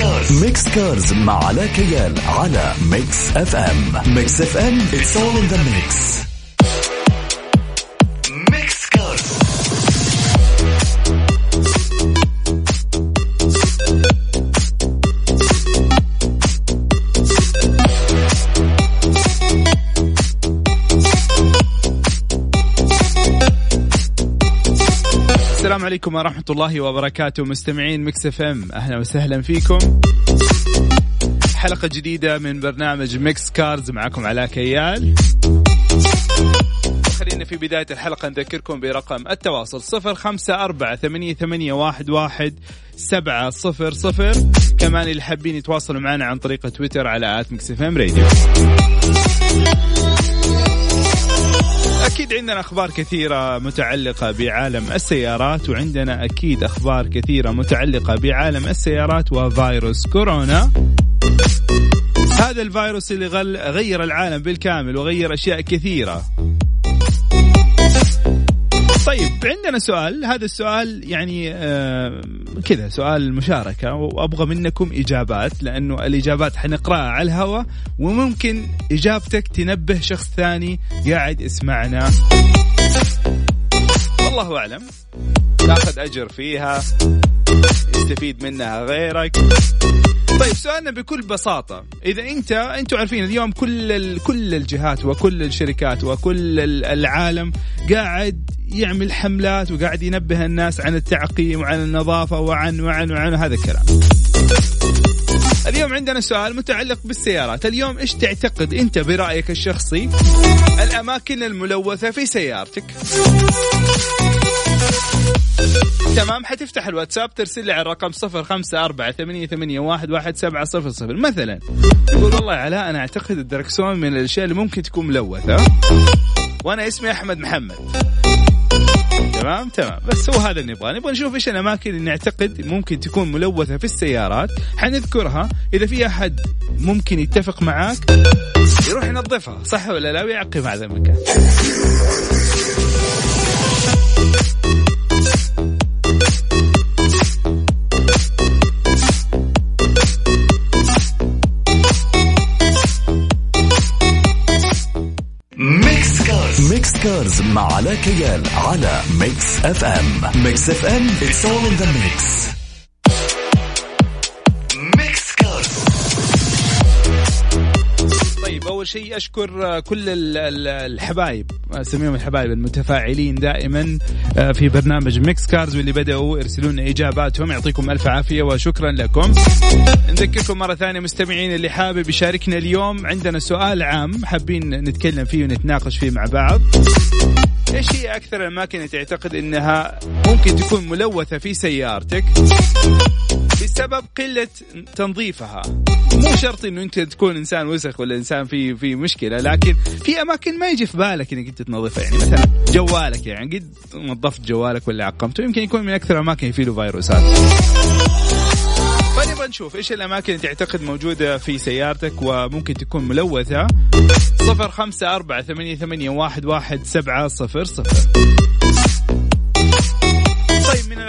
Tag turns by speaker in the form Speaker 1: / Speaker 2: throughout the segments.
Speaker 1: Cars. Mix Cars مع علاء كيال على Mix FM. Mix FM it's all in the mix.
Speaker 2: عليكم ورحمة الله وبركاته. مستمعين Mix FM أهلا وسهلا فيكم. حلقة جديدة من برنامج Mix Cars معكم علاء كيال. خلينا في بداية الحلقة نذكركم برقم التواصل صفر خمسة أربعة ثمانية, ثمانية واحد, واحد سبعة صفر صفر. كمان اللي حابين يتواصلوا معنا عن طريق تويتر على at Mix FM Radio. أكيد عندنا أخبار كثيرة متعلقة بعالم السيارات وعندنا أكيد أخبار كثيرة متعلقة بعالم السيارات وفيروس كورونا. هذا الفيروس اللي غير العالم بالكامل وغير أشياء كثيرة. طيب عندنا سؤال. هذا السؤال يعني آه كذا سؤال مشاركة وأبغى منكم إجابات لأنه الإجابات حنقرأها على الهواء وممكن إجابتك تنبه شخص ثاني قاعد يسمعنا. والله أعلم. تاخذ أجر فيها يستفيد منها غيرك. طيب سؤالنا بكل بساطة. إذا أنت أنتم عارفين اليوم كل ال... كل الجهات وكل الشركات وكل العالم قاعد يعمل حملات وقاعد ينبه الناس عن التعقيم وعن النظافة وعن وعن وعن هذا الكلام. اليوم عندنا سؤال متعلق بالسيارات. اليوم إيش تعتقد أنت برأيك الشخصي؟ الأماكن الملوثة في سيارتك. تمام حتفتح الواتساب ترسل لي على الرقم صفر خمسة أربعة ثمانية, ثمانية واحد, واحد سبعة صفر صفر. مثلا يقول والله علاء أنا أعتقد الدركسون من الأشياء اللي ممكن تكون ملوثة. وأنا اسمي أحمد محمد. تمام تمام. بس هو هذا اللي نبغاه. نبغى نشوف إيش الأماكن اللي نعتقد ممكن تكون ملوثة في السيارات. حنذكرها إذا في أحد ممكن يتفق معاك يروح ينظفها. صح ولا لا؟ ويعقم هذا المكان
Speaker 1: مع علاء كيال على Mix FM Mix FM it's all in the mix.
Speaker 2: اول شيء أشكر كل ال- ال- الحبايب أسميهم الحبايب المتفاعلين دائما آه، في برنامج Mix Cars واللي بدأوا يرسلون إجاباتهم. يعطيكم ألف عافية وشكرا لكم. نذكركم مرة ثانية مستمعين اللي حابب يشاركنا اليوم عندنا سؤال عام حابين نتكلم فيه ونتناقش فيه مع بعض. إيش هي أكثر الأماكن اللي تعتقد إنها ممكن تكون ملوثة في سيارتك؟ بسبب قلة تنظيفها. مو شرط إنه أنت تكون إنسان وسخ ولا إنسان في في مشكلة لكن في أماكن ما يجي في بالك إنك أنت تنظفها. يعني مثلا جوالك يعني قد نظفت جوالك ولا عقمته يمكن يكون من أكثر الأماكن فيه له فيروسات. فنبغى نشوف إيش الأماكن اللي تعتقد موجودة في سيارتك وممكن تكون ملوثة. صفر خمسة أربعة ثمانية, ثمانية واحد, واحد سبعة صفر صفر. طيب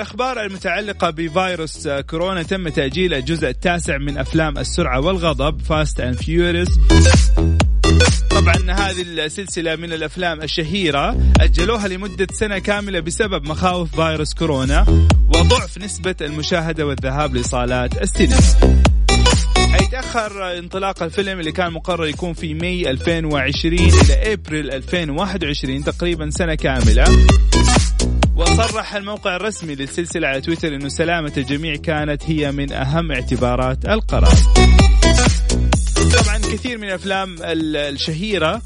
Speaker 2: الأخبار المتعلقة بفيروس كورونا تم تأجيل الجزء التاسع من أفلام السرعة والغضب Fast and Furious طبعا هذه السلسلة من الأفلام الشهيرة أجلوها لمدة سنة كاملة بسبب مخاوف فيروس كورونا وضعف نسبة المشاهدة والذهاب لصالات السينما. حيتأخر انطلاق الفيلم اللي كان مقرر يكون في May 2020 إلى أبريل 2021 تقريبا سنة كاملة. وصرح الموقع الرسمي للسلسلة على تويتر أنه سلامة الجميع كانت هي من أهم اعتبارات القرار. طبعا كثير من الأفلام ال- الشهيرة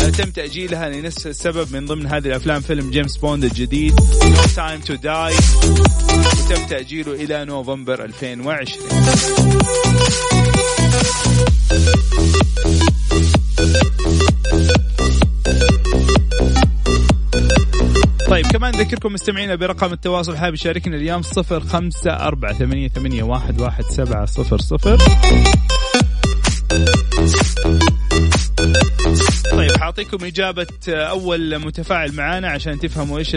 Speaker 2: آه، تم تأجيلها لنفس السبب من ضمن هذه الأفلام فيلم جيمس بوند الجديد Time to Die وتم تأجيله إلى نوفمبر 2020 كمان نذكركم مستمعينا برقم التواصل حاب يشاركنا اليوم صفر خمسة أربعة ثمانية, ثمانية واحد, واحد سبعة صفر صفر. طيب حاعطيكم إجابة أول متفاعل معانا عشان تفهموا إيش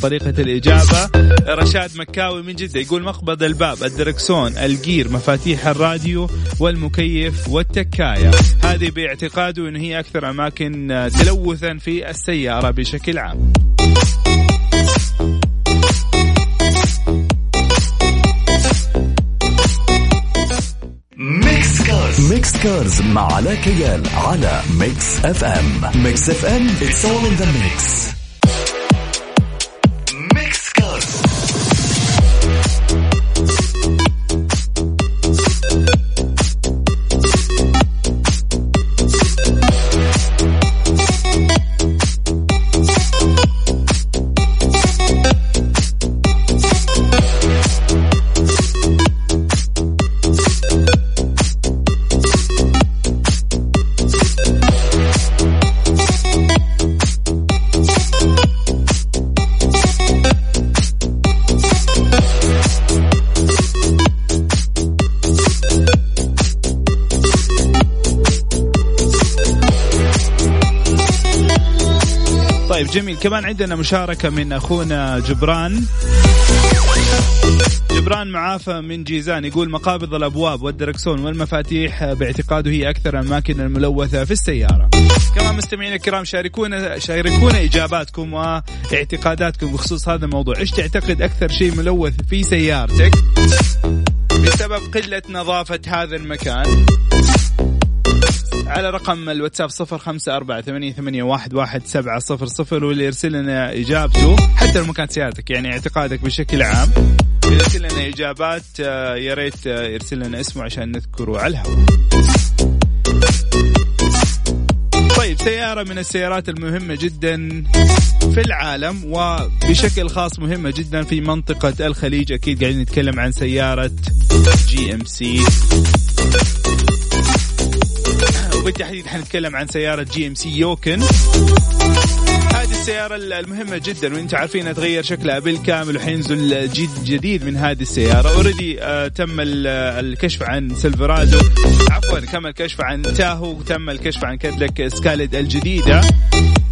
Speaker 2: طريقة الإجابة. رشاد مكاوي من جدة يقول مقبض الباب الدركسون الجير مفاتيح الراديو والمكيف والتكاية. هذه باعتقاده أنه هي أكثر أماكن تلوثا في السيارة بشكل عام.
Speaker 1: Mix Cars Mix مع علاء كيال على Mix FM Mix FM it's all in the mix.
Speaker 2: طيب جميل كمان عندنا مشاركة من أخونا جبران جبران معافى من جيزان يقول مقابض الأبواب والدركسون والمفاتيح باعتقاده هي أكثر الأماكن الملوثة في السيارة. كمان مستمعينا الكرام شاركونا شاركونا إجاباتكم واعتقاداتكم بخصوص هذا الموضوع، إيش تعتقد أكثر شيء ملوث في سيارتك؟ بسبب قلة نظافة هذا المكان. على رقم الواتساب صفر خمسة أربعة ثمانية, ثمانية واحد, واحد سبعة صفر صفر واللي يرسل لنا إجابته حتى لو ما كانت سيارتك يعني اعتقادك بشكل عام. يرسل لنا إجابات آه، يا ريت آه، يرسل لنا اسمه عشان نذكره على الهواء. طيب سيارة من السيارات المهمة جدا في العالم وبشكل خاص مهمة جدا في منطقة الخليج. أكيد قاعدين نتكلم عن سيارة GMC. وبالتحديد حنتكلم عن سيارة GMC Yukon هذه السيارة المهمة جدا وانت عارفين تغير شكلها بالكامل وحينزل جيل جديد من هذه السيارة. already آه تم الكشف عن Silverado عفوا تم الكشف عن Tahoe وتم الكشف عن Cadillac Escalade الجديدة.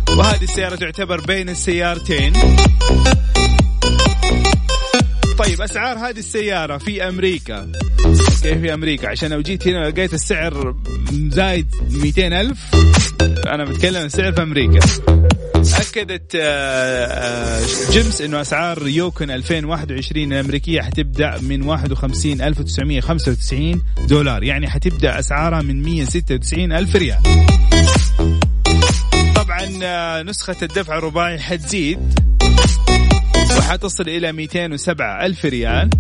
Speaker 2: وهذه السيارة تعتبر بين السيارتين. طيب أسعار هذه السيارة في أمريكا. كيف في أمريكا. عشان لو جيت هنا لقيت السعر زايد 200 ألف أنا بتكلم السعر في أمريكا. أكدت آه، آه، جيمس إنه أسعار يوكن 2021 الأمريكية حتبدأ من 51995 دولار. يعني حتبدأ أسعارها من 196 ألف ريال. طبعا آه، نسخة الدفع الرباعي حتزيد. وحتصل إلى 207 ألف ريال.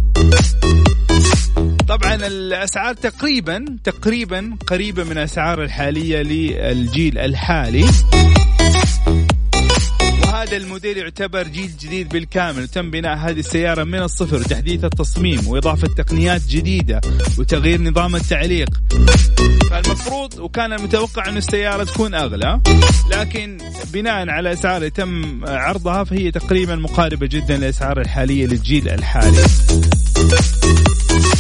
Speaker 2: طبعا الأسعار تقريبا تقريبا قريبة من الأسعار الحالية للجيل الحالي. وهذا الموديل يعتبر جيل جديد بالكامل وتم بناء هذه السيارة من الصفر وتحديث التصميم وإضافة تقنيات جديدة وتغيير نظام التعليق. فالمفروض وكان المتوقع أن السيارة تكون أغلى لكن بناء على أسعار تم عرضها فهي تقريبا مقاربة جدا للأسعار الحالية للجيل الحالي.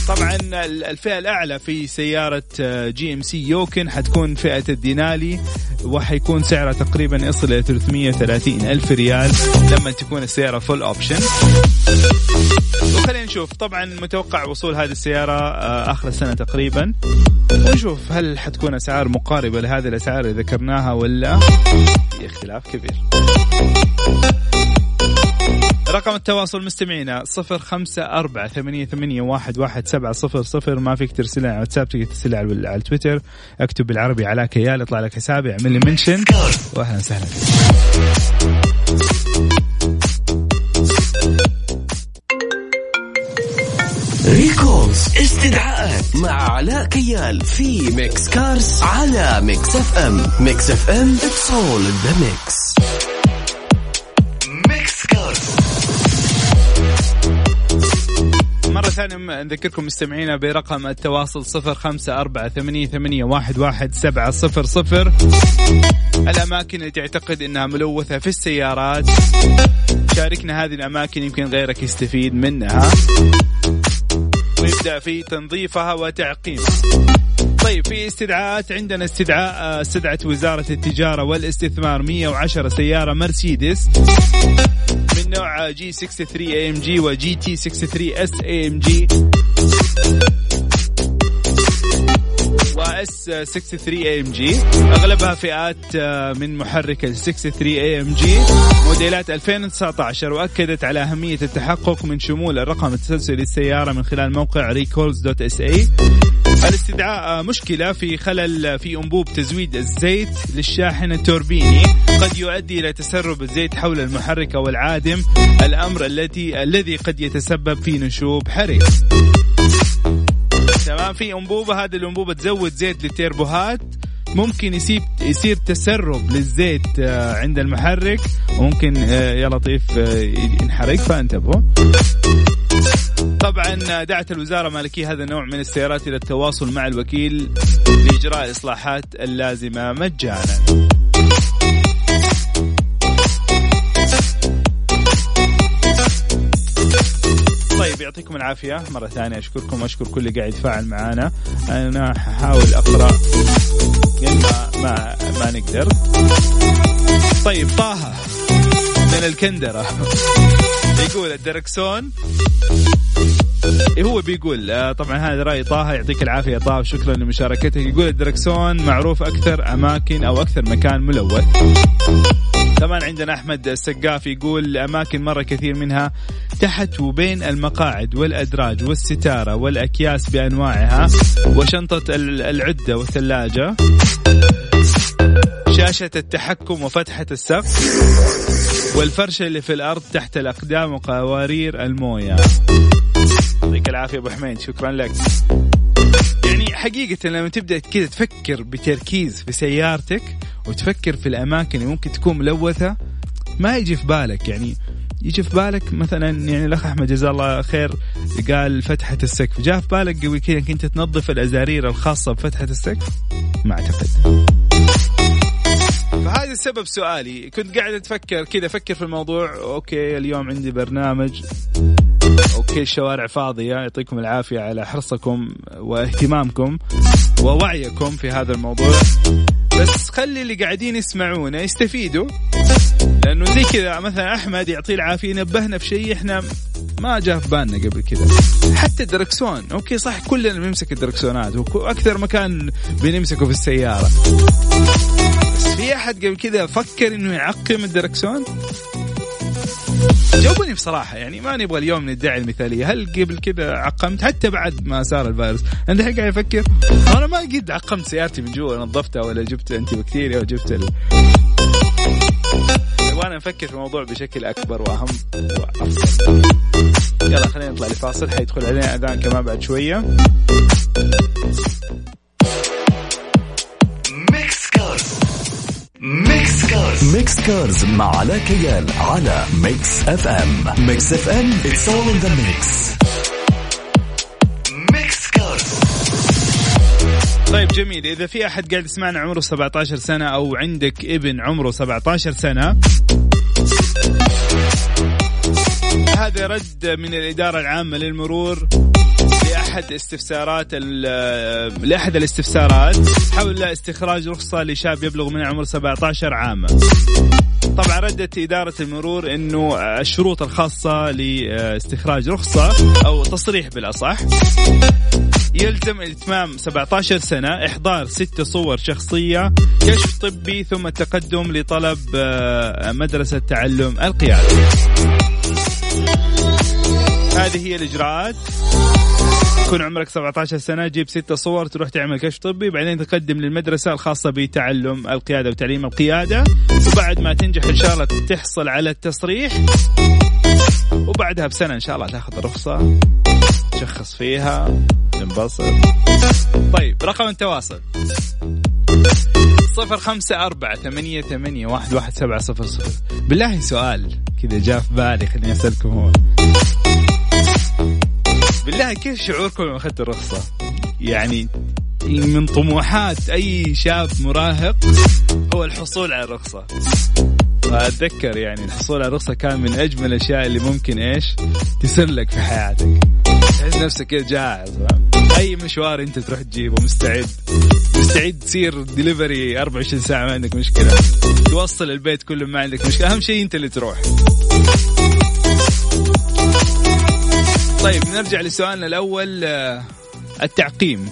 Speaker 2: طبعا الفئة الأعلى في سيارة GMC Yukon حتكون فئة ال Denali وحيكون سعرها تقريبا يصل إلى 330 ألف ريال لما تكون السيارة full option وخلينا نشوف طبعا متوقع وصول هذه السيارة آه، آخر السنة تقريبا. ونشوف هل حتكون أسعار مقاربة لهذه الأسعار اللي ذكرناها ولا؟ في اختلاف كبير. رقم التواصل مستمعينا صفر خمسة أربعة ثمانية, ثمانية واحد, واحد سبعة صفر صفر. ما فيك ترسلها على واتساب تقدر ترسلها على, على تويتر اكتب بالعربي على كيال يطلع لك حسابي اعمل لي منشن. واهلا وسهلا.
Speaker 1: Recalls استدعاءات مع علاء كيال في Mix Cars على Mix FM. Mix FM. All in the
Speaker 2: ثانية نذكركم مستمعينا برقم التواصل صفر خمسة أربعة ثمانية, ثمانية واحد, واحد سبعة صفر صفر. الأماكن اللي تعتقد أنها ملوثة في السيارات. شاركنا هذه الأماكن يمكن غيرك يستفيد منها. ويبدأ في تنظيفها وتعقيمها طيب في استدعاءات. عندنا استدعاء آه، استدعت وزارة التجارة والاستثمار 110 سيارة مرسيدس من نوع جي 63 اي ام جي وجي تي 63 اس اي ام جي اس 63 اي ام جي أغلبها فئات آه، من محرك ال 63 AMG موديلات 2019 وأكدت على أهمية التحقق من شمول الرقم التسلسلي للسيارة من خلال موقع recalls dot sa الاستدعاء آه، مشكلة في خلل في أنبوب تزويد الزيت للشاحن التوربيني. قد يؤدي إلى تسرب الزيت حول المحرك أو العادم الأمر الذي الذي قد يتسبب في نشوب حريق. تمام في انبوبه هذه الانبوبه تزود زيت للتيربوهات ممكن يصير يصير تسرب للزيت آه، عند المحرك وممكن آه، يا لطيف آه، ينحرق. فانتبهوا. طبعا دعت الوزارة مالكي هذا النوع من السيارات إلى التواصل مع الوكيل لإجراء الاصلاحات اللازمة مجانا. طيب يعطيكم العافية. مرة ثانية أشكركم وأشكر كل اللي قاعد يتفاعل معانا. أنا ححاول أقرأ ما ما, ما نقدر. طيب طه من الكندرة يقول الدركسون هو بيقول آه، طبعا هذا رأي طه يعطيك العافية طه وشكرا لمشاركتك. يقول الدركسون معروف أكثر أماكن أو أكثر مكان ملوث كمان عندنا أحمد السقاف يقول أماكن مرة كثير منها تحت وبين المقاعد والأدراج والستارة والأكياس بأنواعها وشنطة العدة والثلاجة. شاشة التحكم وفتحة السقف والفرشة اللي في الأرض تحت الأقدام وقوارير الموية. يعطيك العافية أبو حميد. شكرا لك. يعني حقيقة لما تبدأ كذا تفكر بتركيز في سيارتك وتفكر في الأماكن اللي ممكن تكون ملوثة ما يجي في بالك. يعني يجي في بالك مثلا يعني الأخ أحمد جزاه الله خير قال فتحة السقف. جاء في بالك قبل كذا كنت تنظف الأزارير الخاصة بفتحة السقف؟ ما أعتقد. فهذا السبب سؤالي. كنت قاعد أتفكر كذا أفكر في الموضوع. okay اليوم عندي برنامج. okay الشوارع فاضية يعطيكم العافية على حرصكم واهتمامكم ووعيكم في هذا الموضوع. بس خلي اللي قاعدين يسمعونا يستفيدوا لأنه زي كذا مثلا أحمد يعطيه العافية نبهنا في شيء إحنا ما جاء في بالنا قبل كذا. حتى الدركسون أوكي صح كلنا بنمسك الدركسونات وأكثر مكان بنمسكه في السيارة. بس في أحد قبل كذا فكر إنه يعقم الدركسون؟ جاوبوني بصراحة يعني ما نبغى اليوم ندعي المثالية. هل قبل كذا عقمت؟ حتى بعد ما صار الفيروس. أنا الحين قاعد أفكر؟ أنا ما قد عقمت سيارتي من جوا نظفتها ولا جبت أنتي بكتيريا وجبت ال... وأنا نفكر في الموضوع بشكل أكبر وأهم. وافضل يلا خلينا نطلع لفاصل حيدخل علينا أذان كمان بعد
Speaker 1: شوية. Cars Mix Cars مع علاء كيال على Mix FM Mix FM it's all in the mix.
Speaker 2: Mix Cars طيب جميل. إذا في أحد قاعد يسمعنا عمره 17 سنة أو عندك ابن عمره 17 سنة هذا رد من الإدارة العامة للمرور. لأحد استفسارات لأحد الاستفسارات. حول استخراج رخصة لشاب يبلغ من العمر 17 عاما. طبعا ردت إدارة المرور أنه الشروط الخاصة لاستخراج رخصة أو تصريح بالأصح يلزم الإتمام 17 سنة إحضار ست صور شخصية كشف طبي ثم التقدم لطلب آه، مدرسة تعلم القيادة. هذه هي الإجراءات. يكون عمرك 17 سنة جيب ستة صور تروح تعمل كشف طبي بعدين تقدم للمدرسة الخاصة بتعلم القيادة وتعليم القيادة. وبعد ما تنجح إن شاء الله تحصل على التصريح. وبعدها بسنة إن شاء الله تاخذ الرخصة تشخص فيها تنبسط طيب رقم التواصل. صفر خمسة أربعة ثمانية ثمانية واحد واحد سبعة صفر صفر. بالله سؤال كذا جاء في بالي خليني أسألكم هو. بالله كيف شعوركم لما اخذتوا الرخصة؟ يعني من طموحات أي شاب مراهق هو الحصول على الرخصة. فاتذكر يعني الحصول على الرخصة كان من أجمل الأشياء اللي ممكن إيش؟ تسر لك في حياتك. تحس نفسك كذا جاهز أي مشوار أنت تروح تجيبه مستعد. مستعد تصير ديليفري 24 ساعة ما عندك مشكلة. توصل البيت كله ما عندك مشكلة. أهم شيء أنت اللي تروح. طيب نرجع لسؤالنا الأول آه، التعقيم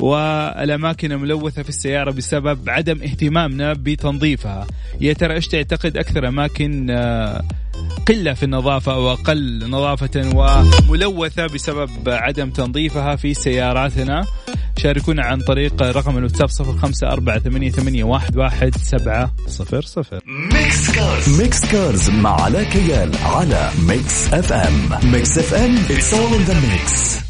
Speaker 2: والأماكن الملوثة في السيارة بسبب عدم اهتمامنا بتنظيفها. يا ترى إيش تعتقد أكثر أماكن آه، قلة في النظافة أو أقل نظافة وملوثة بسبب عدم تنظيفها في سياراتنا؟ شاركونا عن طريق رقم الواتساب صفر خمسة أربعة ثمانية, ثمانية واحد, واحد سبعة صفر صفر.
Speaker 1: ميكس Cars Mix Cars مع علاء كيال على Mix FM Mix FM it's all in the mix.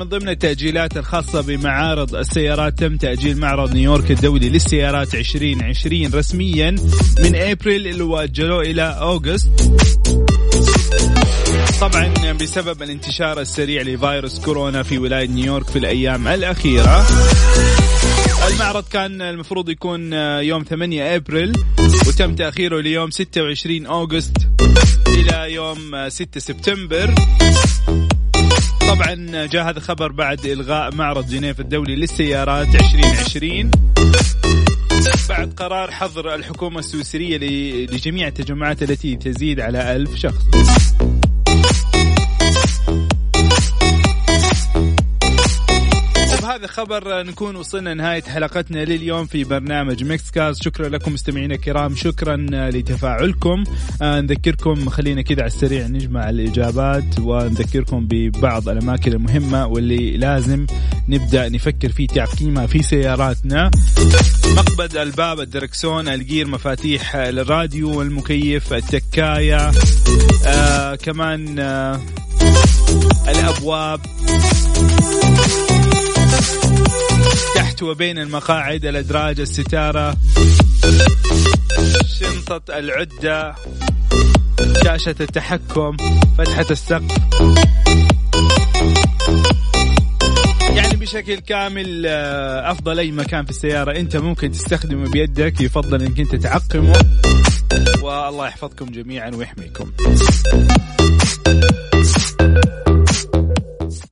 Speaker 2: من ضمن التأجيلات الخاصة بمعارض السيارات تم تأجيل معرض نيويورك الدولي للسيارات 2020 رسميا من أبريل اللي واجلوه إلى August طبعا بسبب الانتشار السريع لفيروس كورونا في ولاية نيويورك في الأيام الأخيرة. المعرض كان المفروض يكون يوم 8 أبريل وتم تأخيره ليوم 26 August إلى يوم 6 سبتمبر. طبعا جاء هذا خبر بعد إلغاء معرض جنيف الدولي للسيارات 2020 بعد قرار حظر الحكومة السويسرية لجميع التجمعات التي تزيد على ألف شخص. بهذا الخبر نكون وصلنا نهاية حلقتنا لليوم في برنامج Mix Cars شكرا لكم مستمعينا الكرام شكرا لتفاعلكم. آه، نذكركم خلينا كذا على السريع نجمع الإجابات ونذكركم ببعض الأماكن المهمة واللي لازم نبدأ نفكر في تعقيمها في سياراتنا. مقبض الباب الدركسون الجير مفاتيح الراديو والمكيف التكاية آه كمان آه الأبواب. تحت وبين المقاعد الأدراج الستارة شنطة العدة شاشة التحكم فتحة السقف. يعني بشكل كامل آه، أفضل أي مكان في السيارة أنت ممكن تستخدمه بيدك يفضل إنك أنت تعقمه. والله يحفظكم جميعا ويحميكم.